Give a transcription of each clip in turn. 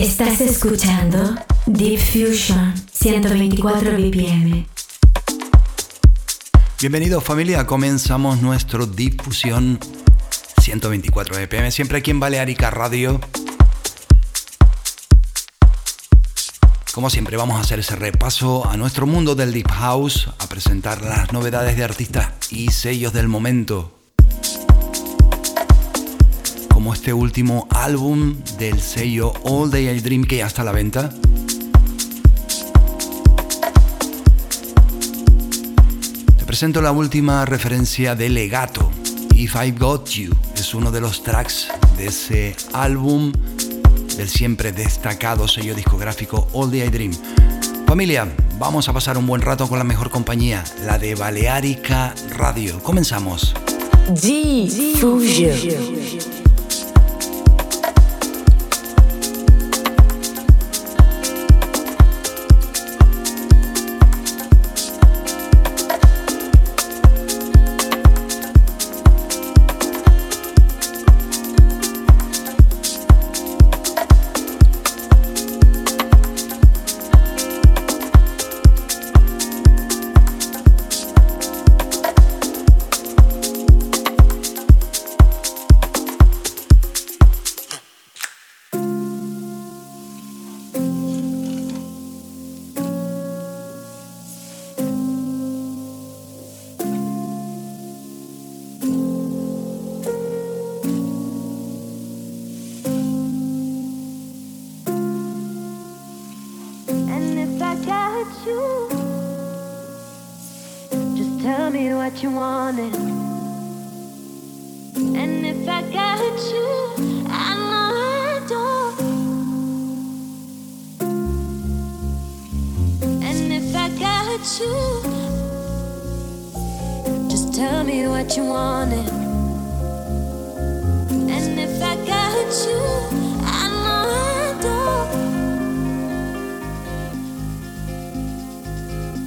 Estás escuchando Deep Fusion 124 BPM. Bienvenidos familia, comenzamos nuestro Deep Fusion 124 BPM, siempre aquí en Balearica Radio. Como siempre vamos a hacer ese repaso a nuestro mundo del Deep House, a presentar las novedades de artistas y sellos del momento como este último álbum del sello All Day I Dream que ya está a la venta. Te presento la última referencia de Legato, If I Got You. Es uno de los tracks de ese álbum del siempre destacado sello discográfico All Day I Dream. Familia, vamos a pasar un buen rato con la mejor compañía, la de Balearica Radio. Comenzamos. Fusion. Tell me what you wanted. And if I got you, I know I don't. And if I got you, just tell me what you wanted. And if I got you, I know I don't.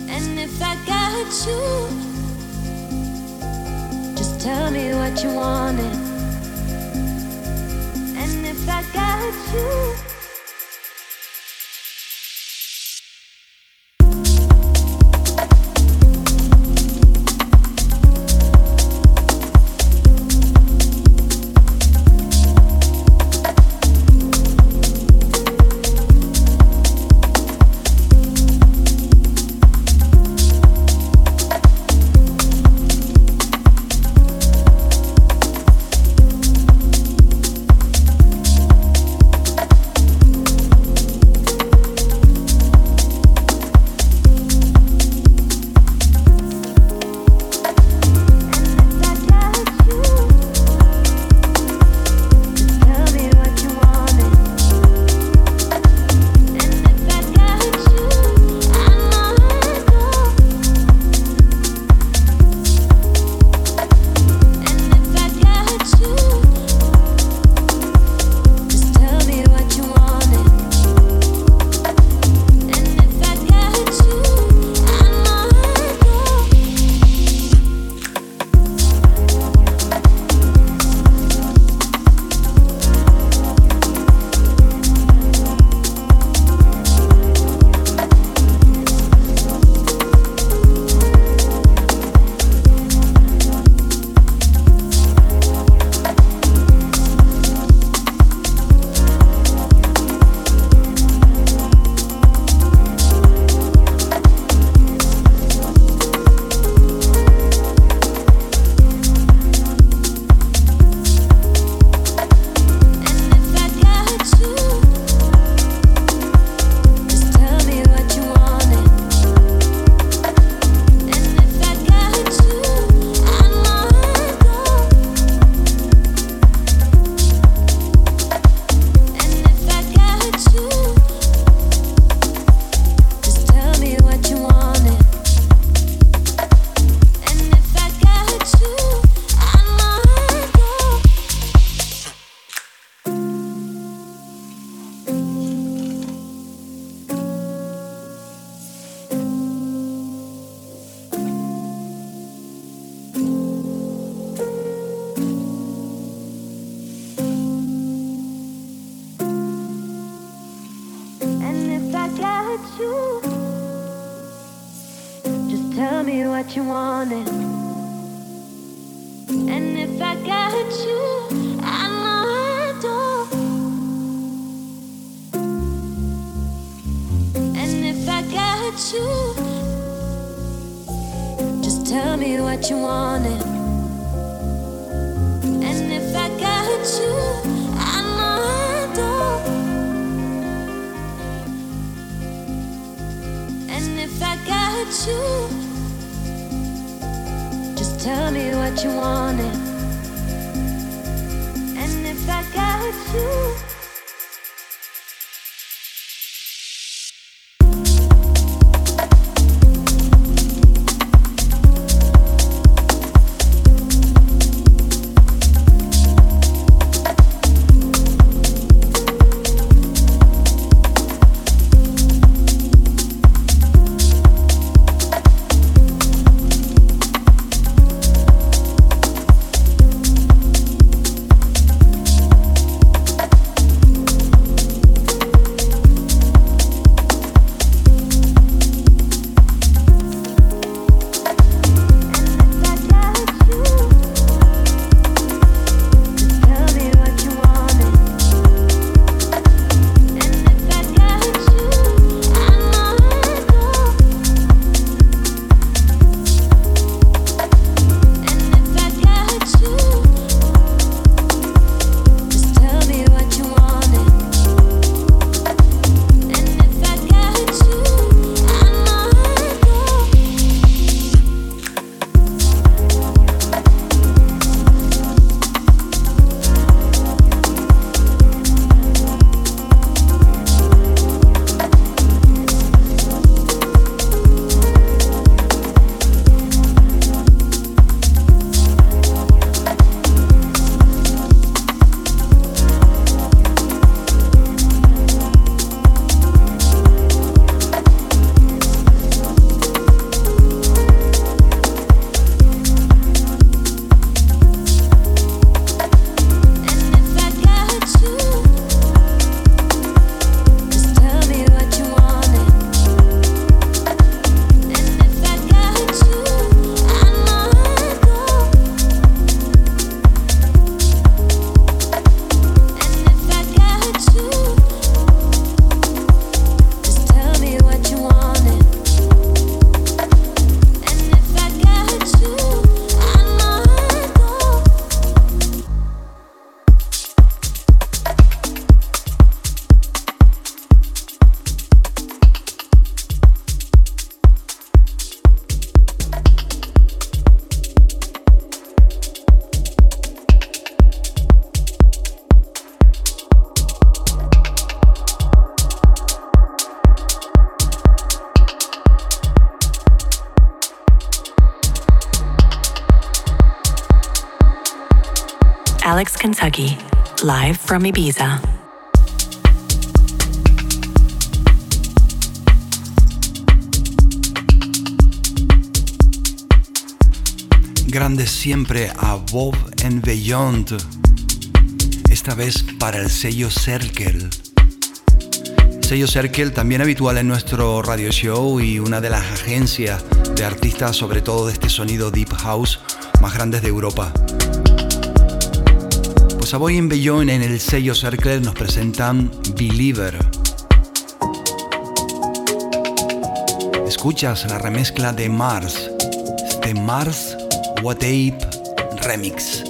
And if I got you. Tell me what you wanted. And if I got you. Kentucky, live from Ibiza. Grande siempre Above and Beyond, esta vez para el sello Circle. Sello Circle también habitual en nuestro radio show y una de las agencias de artistas, sobre todo de este sonido Deep House, más grandes de Europa. Savoy en Bellón en el sello Circle nos presentan Believer. Escuchas la remezcla de Mars, este Mars What Ape Remix.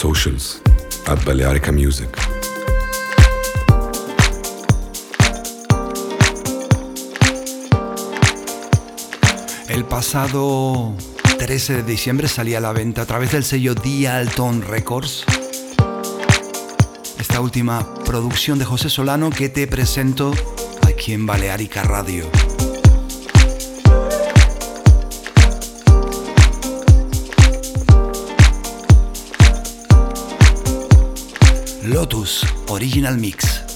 Socials at Balearica Music. El pasado 13 de diciembre salía a la venta a través del sello Dialton Records esta última producción de José Solano que te presento aquí en Balearica Radio. Lotus Original Mix.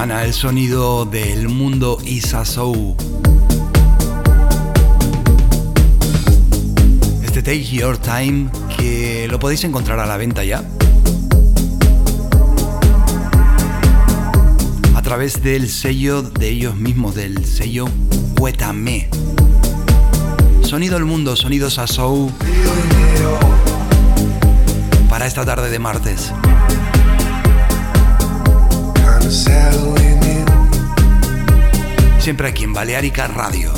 Semana, el sonido del mundo Isa Soul. Este Take Your Time que lo podéis encontrar a la venta ya. A través del sello de ellos mismos, del sello Cuétame. Sonido del mundo, sonido Sasou. Para esta tarde de martes. Siempre aquí en Balearica Radio.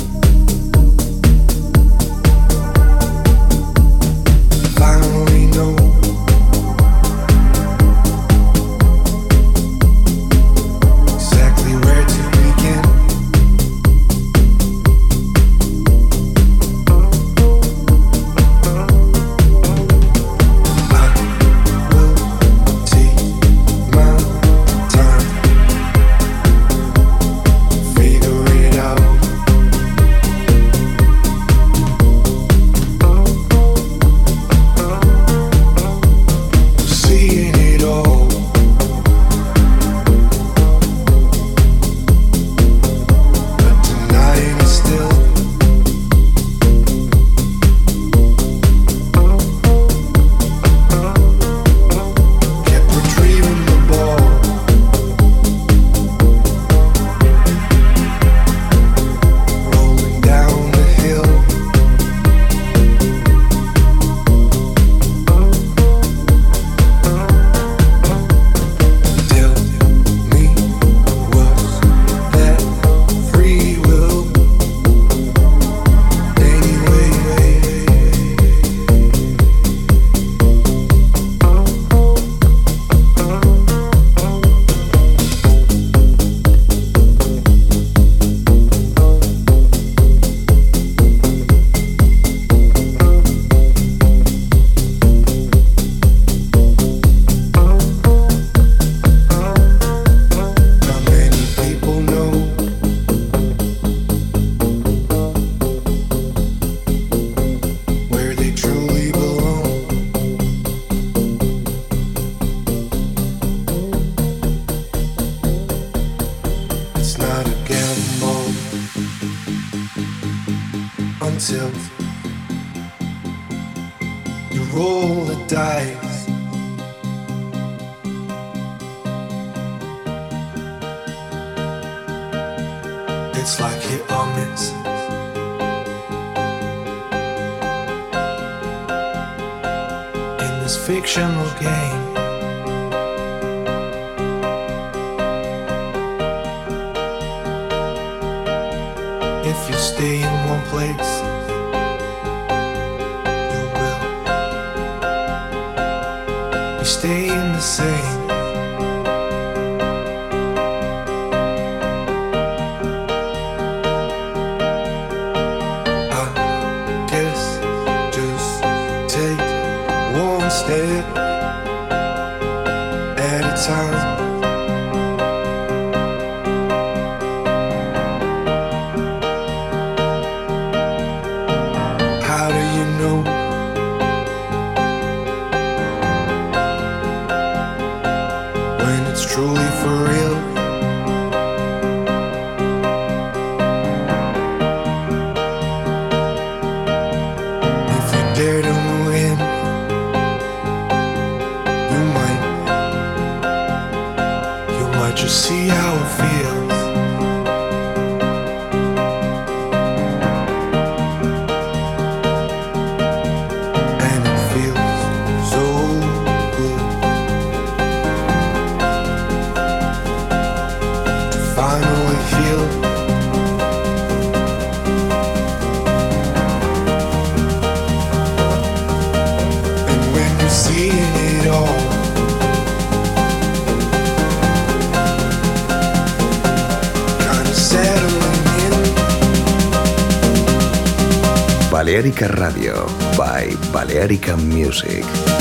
Finally feel. Balearica Radio by Balearica Music.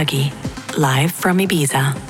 Kentucky, live from Ibiza.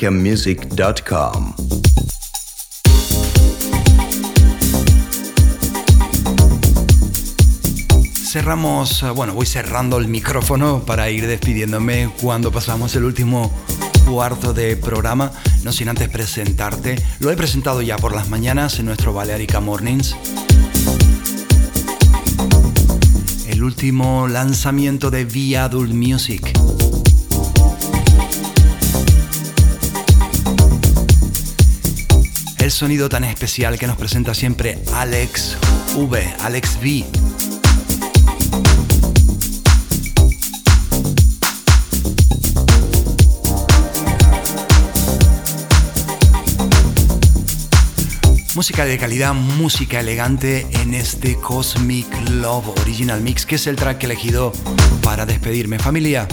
balearicamusic.com. Cerramos, eh, bueno, voy cerrando el micrófono para ir despidiéndome cuando pasamos el último cuarto de programa, no sin antes presentarte. Lo he presentado ya por las mañanas en nuestro Balearica Mornings. El último lanzamiento de Via Adult Music. El sonido tan especial que nos presenta siempre Alex V, Alex V. Música de calidad, música elegante en este Cosmic Love Original Mix, que es el track elegido para despedirme. Familia,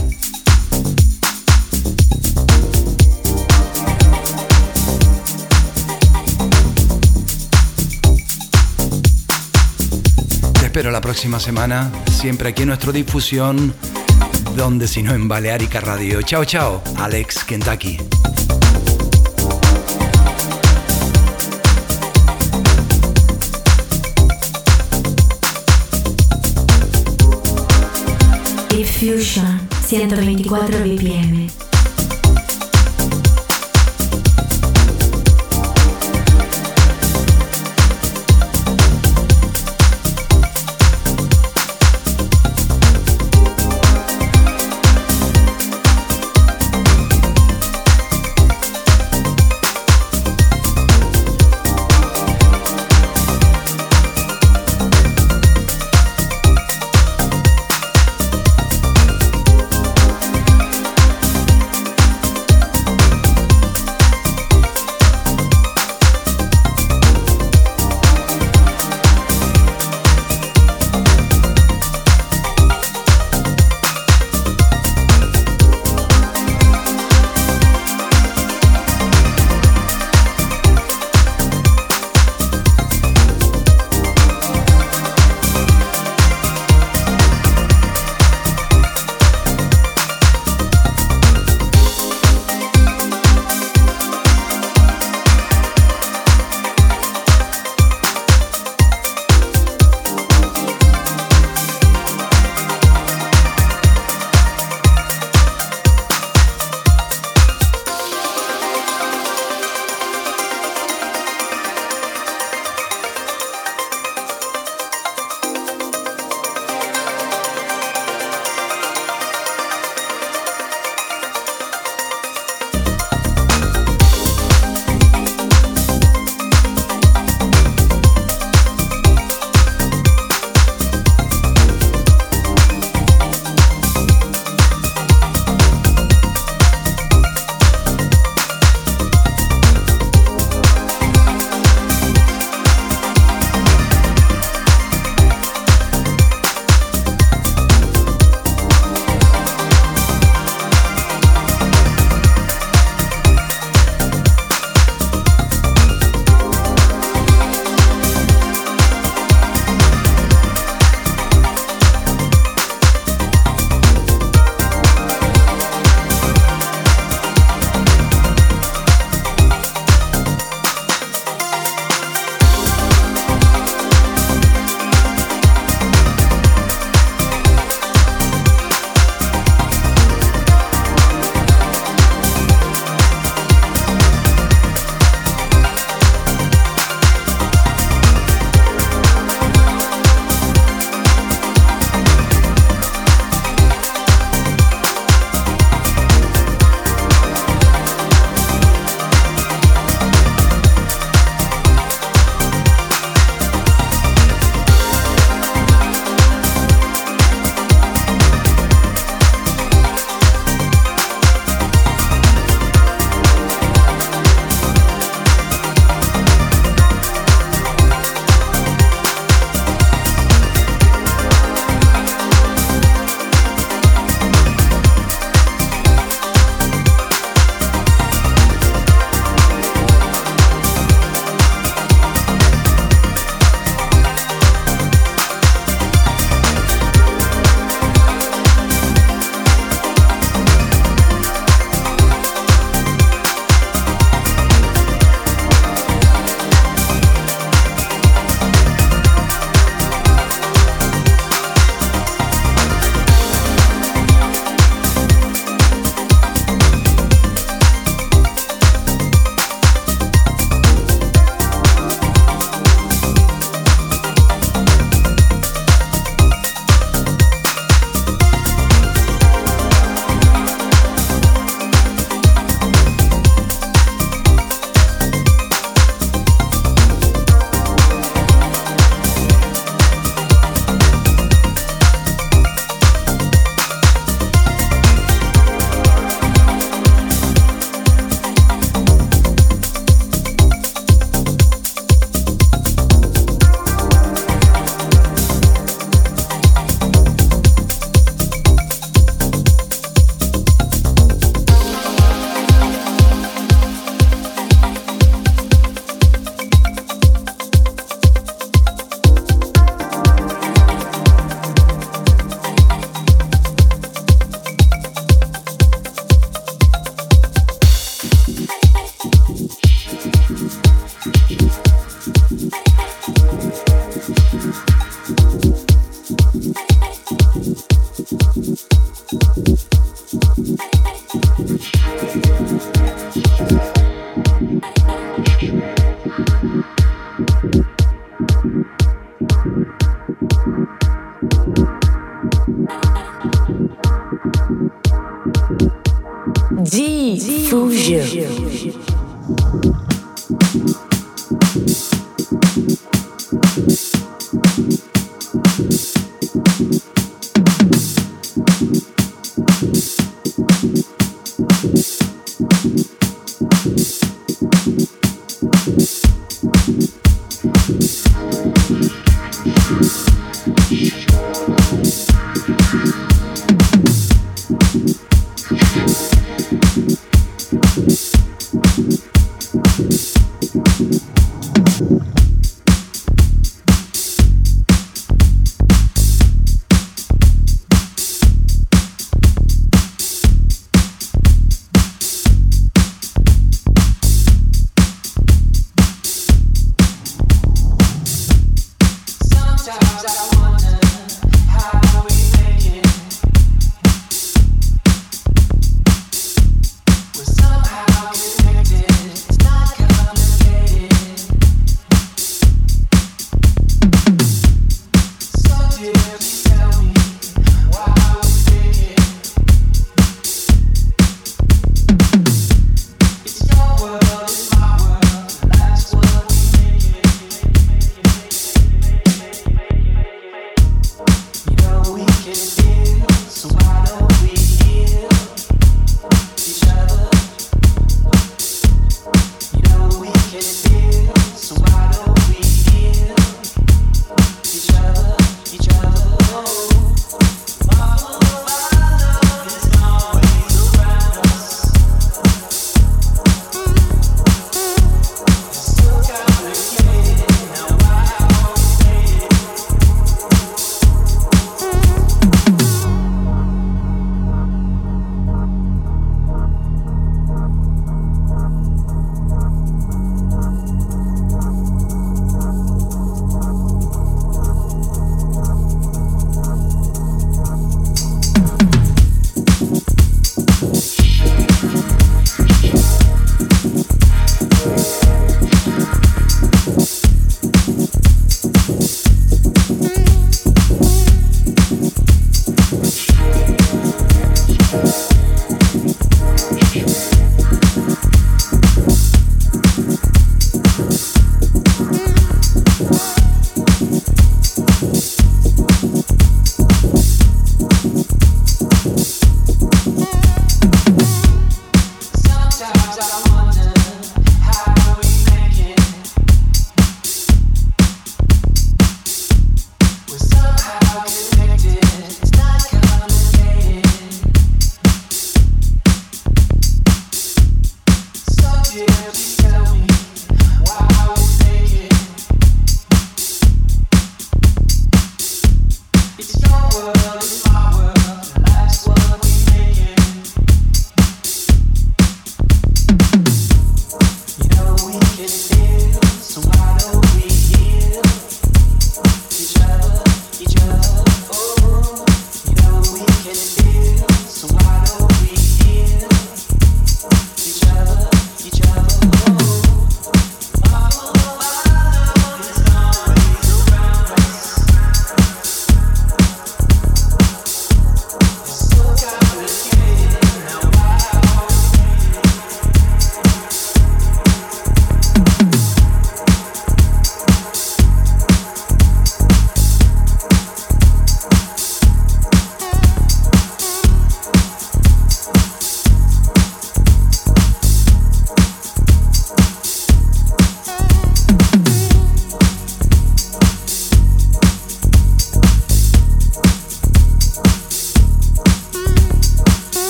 espero la próxima semana, siempre aquí en nuestra difusión, donde si no en Balearica Radio. Chao, chao, Alex Kentucky. Diffusion 124 BPM.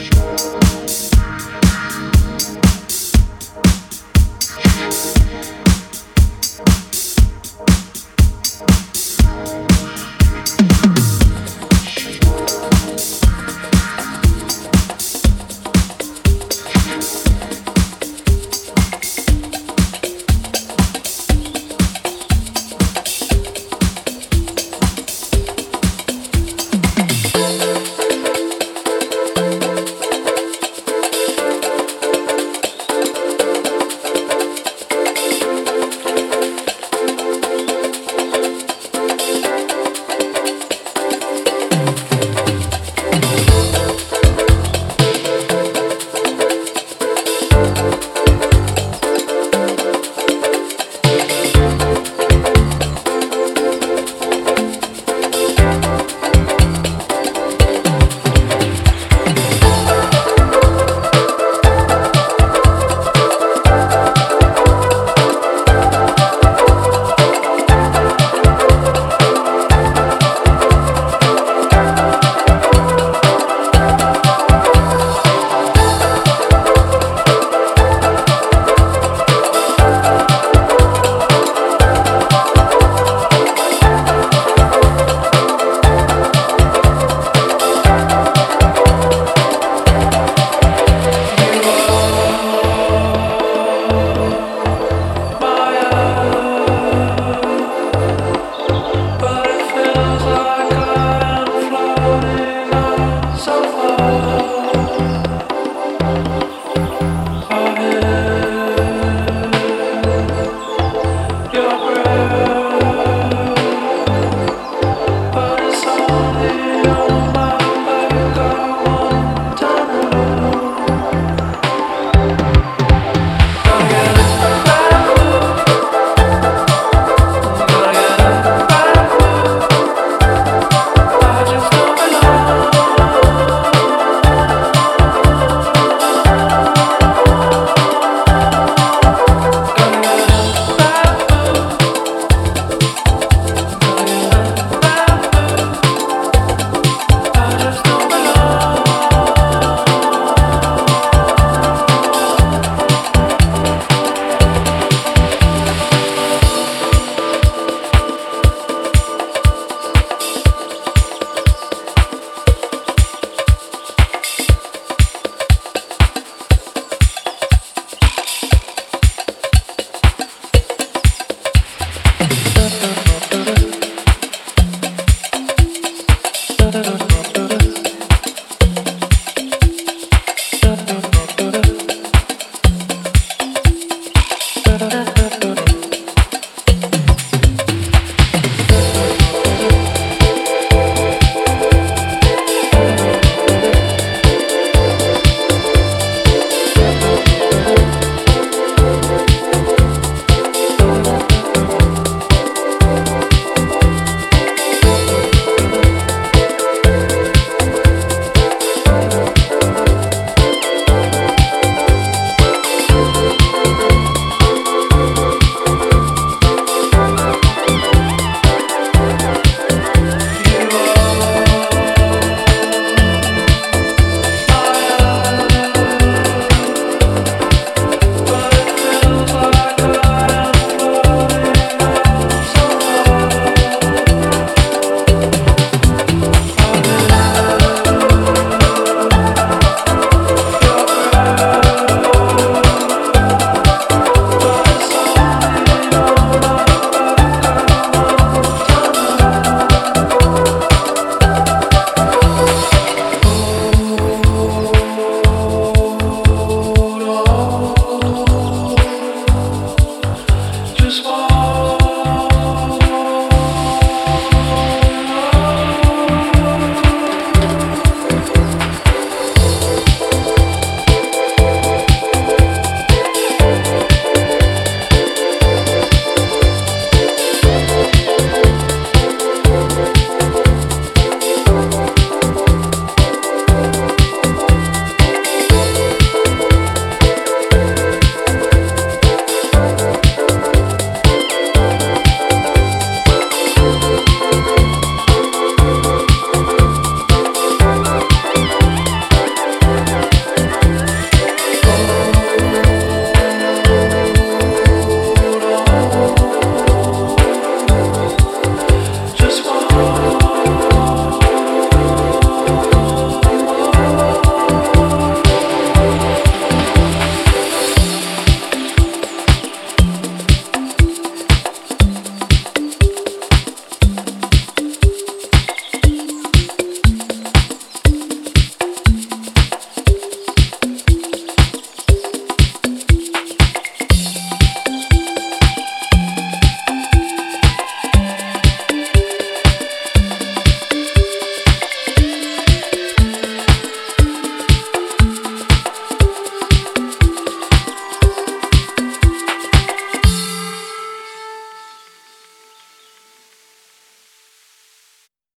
Podcast.